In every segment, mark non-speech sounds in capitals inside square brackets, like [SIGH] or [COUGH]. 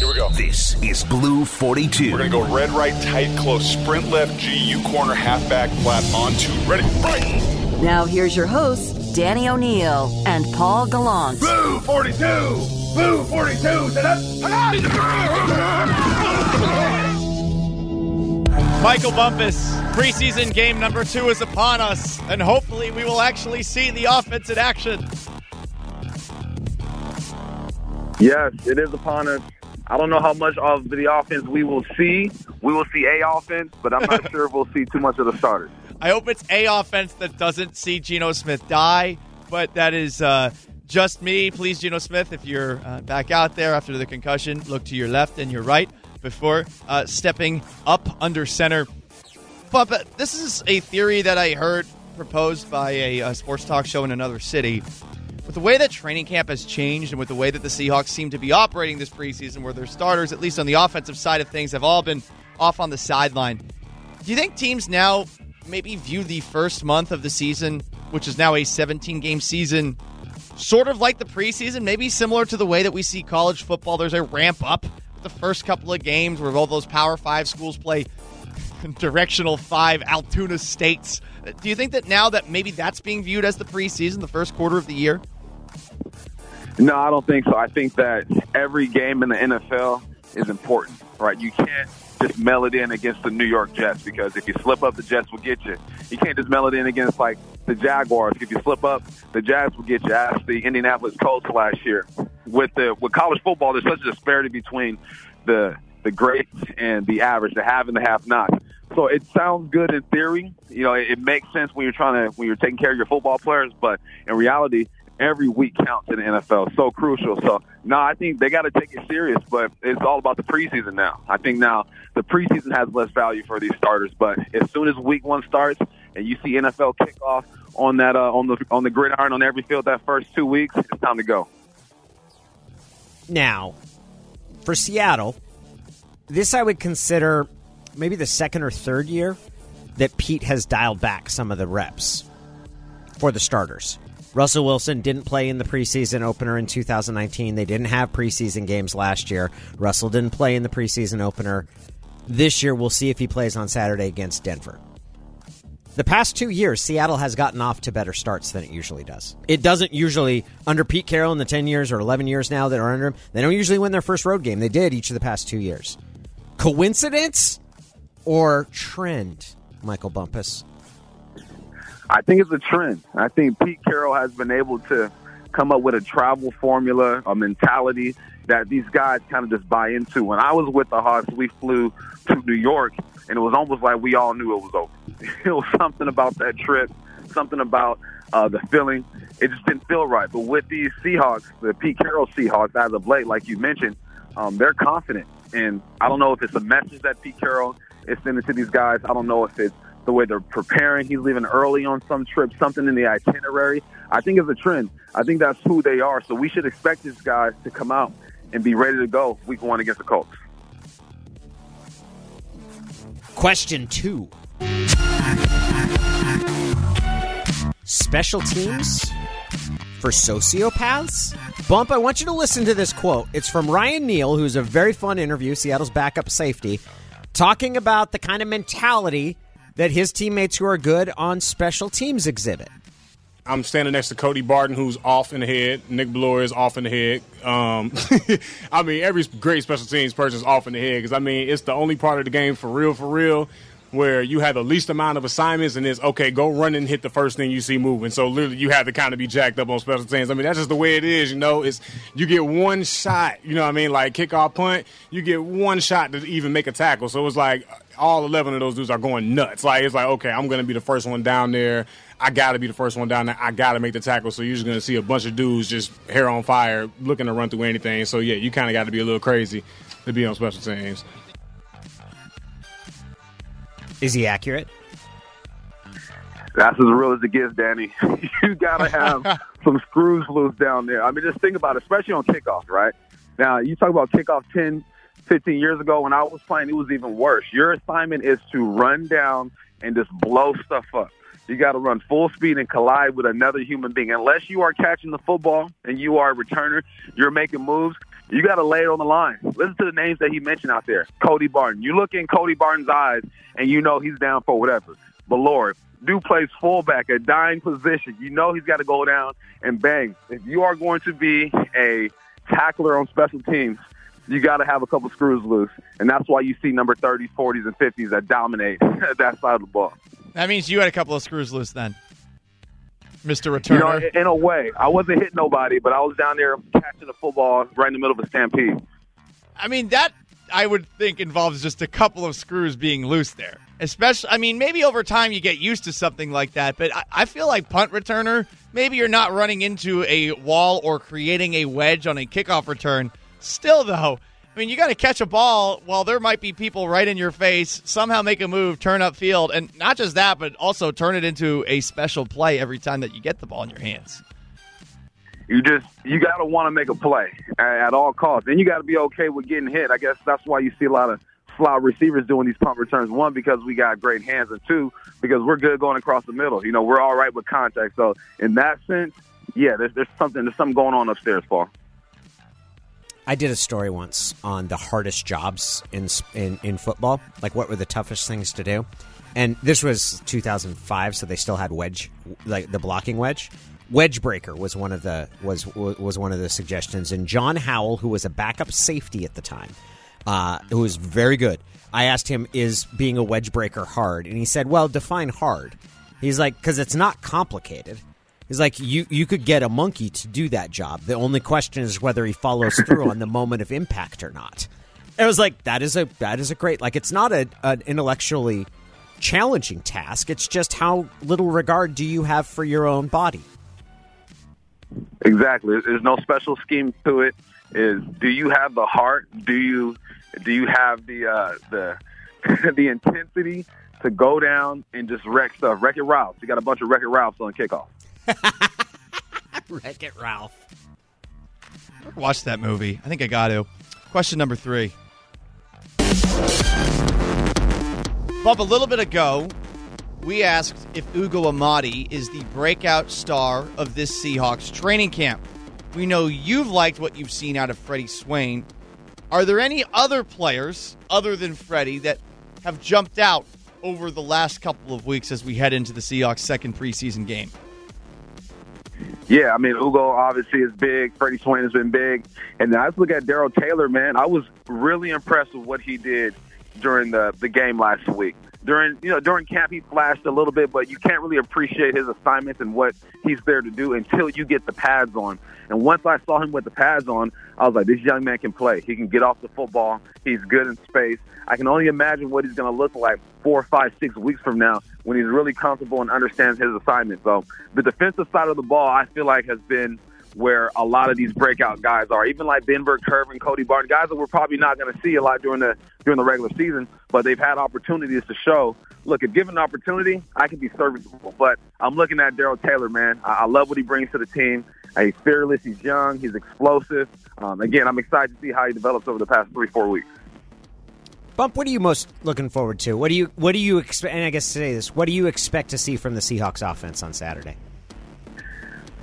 Here we go. This is Blue 42. We're going to go red, right, tight, close, sprint left, G, U corner, halfback, flat, on two. Ready, right. Now here's your hosts, Danny O'Neill and Paul Gallant. Blue 42! Blue 42! Michael Bumpus, preseason game number two is upon us, and hopefully we will actually see the offense in action. Yes, it is upon us. I don't know how much of the offense we will see. We will see a offense, but I'm not [LAUGHS] sure if we'll see too much of the starters. I hope it's a offense that doesn't see Geno Smith die, but that is uh, just me. Please, Geno Smith, if you're uh, back out there after the concussion, look to your left and your right before uh, stepping up under center. But, but, this is a theory that I heard proposed by a, a sports talk show in another city with the way that training camp has changed and with the way that the Seahawks seem to be operating this preseason, where their starters, at least on the offensive side of things, have all been off on the sideline, do you think teams now maybe view the first month of the season, which is now a 17 game season, sort of like the preseason, maybe similar to the way that we see college football? There's a ramp up the first couple of games where all those Power Five schools play [LAUGHS] directional five Altoona states. Do you think that now that maybe that's being viewed as the preseason, the first quarter of the year? No, I don't think so. I think that every game in the NFL is important, right? You can't just mail it in against the New York Jets because if you slip up, the Jets will get you. You can't just mail it in against like the Jaguars. If you slip up, the Jags will get you. Ask the Indianapolis Colts last year. With the with college football, there's such a disparity between the the greats and the average, the have and the have not. So it sounds good in theory. You know, it, it makes sense when you're trying to when you're taking care of your football players, but in reality, every week counts in the NFL. So crucial. So no, I think they got to take it serious, but it's all about the preseason now. I think now the preseason has less value for these starters, but as soon as week one starts and you see NFL kickoff on that uh, on the on the gridiron on every field that first two weeks, it's time to go. Now, for Seattle, this I would consider maybe the second or third year that Pete has dialed back some of the reps for the starters. Russell Wilson didn't play in the preseason opener in 2019. They didn't have preseason games last year. Russell didn't play in the preseason opener. This year, we'll see if he plays on Saturday against Denver. The past two years, Seattle has gotten off to better starts than it usually does. It doesn't usually, under Pete Carroll in the 10 years or 11 years now that are under him, they don't usually win their first road game. They did each of the past two years. Coincidence or trend, Michael Bumpus? I think it's a trend. I think Pete Carroll has been able to come up with a travel formula, a mentality that these guys kind of just buy into. When I was with the Hawks, we flew to New York, and it was almost like we all knew it was over. [LAUGHS] It was something about that trip, something about uh, the feeling. It just didn't feel right. But with these Seahawks, the Pete Carroll Seahawks, as of late, like you mentioned, um, they're confident. And I don't know if it's a message that Pete Carroll is sending to these guys. I don't know if it's the way they're preparing. He's leaving early on some trip, something in the itinerary. I think it's a trend. I think that's who they are. So we should expect these guys to come out and be ready to go week one against the Colts. Question two Special teams for sociopaths? Bump, I want you to listen to this quote. It's from Ryan Neal, who's a very fun interview, Seattle's backup safety, talking about the kind of mentality that his teammates who are good on special teams exhibit. I'm standing next to Cody Barton, who's off in the head. Nick Bellore is off in the head. Um, [LAUGHS] I mean, every great special teams person is off in the head because I mean, it's the only part of the game for real, for real, where you have the least amount of assignments and it's okay, go run and hit the first thing you see moving. So literally, you have to kind of be jacked up on special teams. I mean, that's just the way it is. You know, it's you get one shot. You know what I mean? Like kickoff punt, you get one shot to even make a tackle. So it's like all 11 of those dudes are going nuts. Like it's like okay, I'm going to be the first one down there. I got to be the first one down there. I got to make the tackle. So you're just going to see a bunch of dudes just hair on fire, looking to run through anything. So yeah, you kind of got to be a little crazy to be on special teams. Is he accurate? That's as real as it gets, Danny. [LAUGHS] you gotta have [LAUGHS] some screws loose down there. I mean, just think about it, especially on kickoff, right? Now, you talk about kickoff 10, 15 years ago when I was playing, it was even worse. Your assignment is to run down and just blow stuff up. You got to run full speed and collide with another human being. Unless you are catching the football and you are a returner, you're making moves. you got to lay it on the line. Listen to the names that he mentioned out there. Cody Barton. You look in Cody Barton's eyes, and you know he's down for whatever. Bellore, do plays fullback, a dying position. You know he's got to go down and bang. If you are going to be a tackler on special teams, you got to have a couple screws loose. And that's why you see number 30s, 40s, and 50s that dominate [LAUGHS] that side of the ball. That means you had a couple of screws loose then, Mr. Returner. You know, in a way, I wasn't hitting nobody, but I was down there catching the football right in the middle of a stampede. I mean, that I would think involves just a couple of screws being loose there. Especially, I mean, maybe over time you get used to something like that, but I, I feel like punt returner, maybe you're not running into a wall or creating a wedge on a kickoff return. Still, though, I mean, you got to catch a ball while there might be people right in your face, somehow make a move, turn up field, and not just that, but also turn it into a special play every time that you get the ball in your hands. You just you got to want to make a play at all costs, and you got to be okay with getting hit. I guess that's why you see a lot of slot receivers doing these punt returns. One because we got great hands, and two because we're good going across the middle. You know, we're all right with contact. So in that sense, yeah, there's there's something there's something going on upstairs, Paul. I did a story once on the hardest jobs in, in in football, like what were the toughest things to do. And this was 2005, so they still had wedge, like the blocking wedge. Wedge breaker was one of the was was one of the suggestions. And John Howell, who was a backup safety at the time, uh, who was very good. I asked him, "Is being a wedge breaker hard?" And he said, "Well, define hard." He's like, "Because it's not complicated." He's like, you you could get a monkey to do that job. The only question is whether he follows through on the moment of impact or not. And I was like, that is a that is a great like it's not a an intellectually challenging task. It's just how little regard do you have for your own body. Exactly. There's no special scheme to it. Is do you have the heart? Do you do you have the uh, the [LAUGHS] the intensity to go down and just wreck stuff? Wreck it Ralph. You got a bunch of Wreck it Ralphs on kickoff. Wreck It Ralph. Watch that movie. I think I got to. Question number three. Bump, a little bit ago, we asked if Ugo Amadi is the breakout star of this Seahawks training camp. We know you've liked what you've seen out of Freddie Swain. Are there any other players other than Freddie that have jumped out over the last couple of weeks as we head into the Seahawks' second preseason game? Yeah, I mean, Ugo obviously is big. Freddie Swain has been big. And I just look at Darrell Taylor, man. I was really impressed with what he did during the, the game last week. During you know during camp he flashed a little bit, but you can't really appreciate his assignments and what he's there to do until you get the pads on. And once I saw him with the pads on, I was like, this young man can play. He can get off the football. He's good in space. I can only imagine what he's going to look like four, five, six weeks from now when he's really comfortable and understands his assignment. So the defensive side of the ball, I feel like, has been where a lot of these breakout guys are. Even like Ben Burr-Kirven and Cody Barton, guys that we're probably not going to see a lot during the during the regular season, but they've had opportunities to show. Look, if given an opportunity, I can be serviceable. But I'm looking at Darrell Taylor, man. I, I love what he brings to the team. He's fearless. He's young. He's explosive. Um, again, I'm excited to see how he develops over the past three, four weeks. Bump, what are you most looking forward to? What do you what do you expect? And I guess to say this, what do you expect to see from the Seahawks offense on Saturday?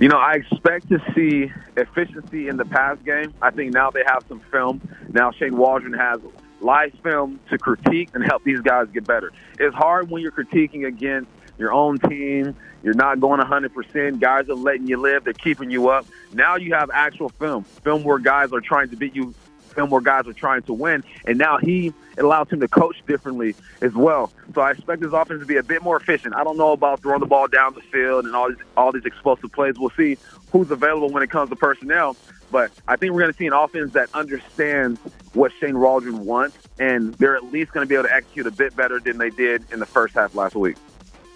You know, I expect to see efficiency in the pass game. I think now they have some film. Now Shane Waldron has live film to critique and help these guys get better. It's hard when you're critiquing against your own team. You're not going 100%. Guys are letting you live. They're keeping you up. Now you have actual film, film where guys are trying to beat you, film where guys are trying to win. And now he it allows him to coach differently as well. So I expect his offense to be a bit more efficient. I don't know about throwing the ball down the field and all these all these explosive plays. We'll see who's available when it comes to personnel. But I think we're going to see an offense that understands what Shane Waldron wants, and they're at least going to be able to execute a bit better than they did in the first half last week.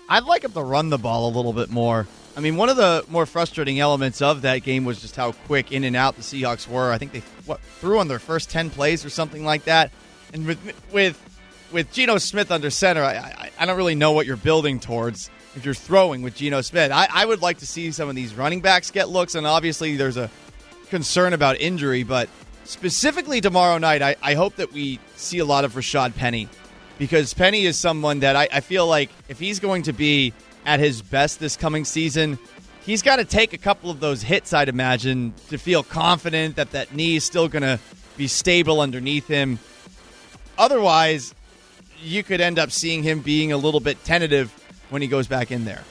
I'd like him to run the ball a little bit more. I mean, one of the more frustrating elements of that game was just how quick in and out the Seahawks were. I think they what, threw on their first ten plays or something like that. And with with with Geno Smith under center, I, I, I don't really know what you're building towards if you're throwing with Geno Smith. I, I would like to see some of these running backs get looks, and obviously there's a concern about injury, but specifically tomorrow night, I, I hope that we see a lot of Rashad Penny because Penny is someone that I, I feel like if he's going to be at his best this coming season, he's got to take a couple of those hits, I'd imagine, to feel confident that that knee is still going to be stable underneath him. Otherwise, you could end up seeing him being a little bit tentative when he goes back in there.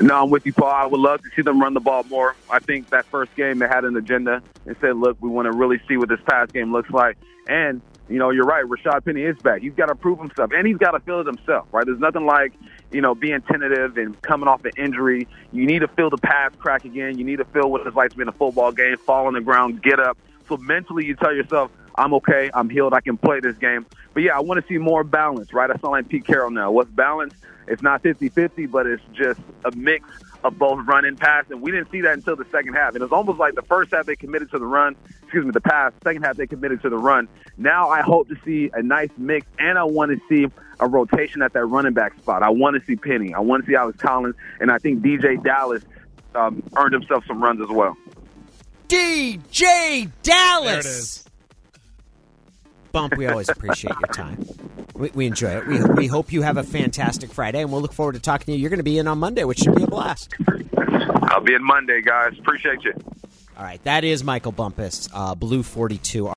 No, I'm with you, Paul. I would love to see them run the ball more. I think that first game they had an agenda and said, look, we want to really see what this pass game looks like. And, you know, you're right. Rashad Penny is back. He's got to prove himself, and he's got to feel it himself, right? There's nothing like, you know, being tentative and coming off an injury. You need to feel the pass crack again. You need to feel what it's like to be in a football game, fall on the ground, get up. So mentally, you tell yourself, I'm okay. I'm healed. I can play this game. But yeah, I want to see more balance, right? I sound like Pete Carroll now. What's balance? It's not 50 50, but it's just a mix of both run and pass. And we didn't see that until the second half. And it's almost like the first half they committed to the run, excuse me, the pass. Second half they committed to the run. Now I hope to see a nice mix, and I want to see a rotation at that running back spot. I want to see Penny. I want to see Alex Collins. And I think DJ Dallas um, earned himself some runs as well. DJ Dallas. There it is. Bump, we always appreciate your time. We, we enjoy it. We, we hope you have a fantastic Friday, and we'll look forward to talking to you. You're going to be in on Monday, which should be a blast. I'll be in Monday, guys. Appreciate you. All right, that is Michael Bumpus, uh, Blue 42.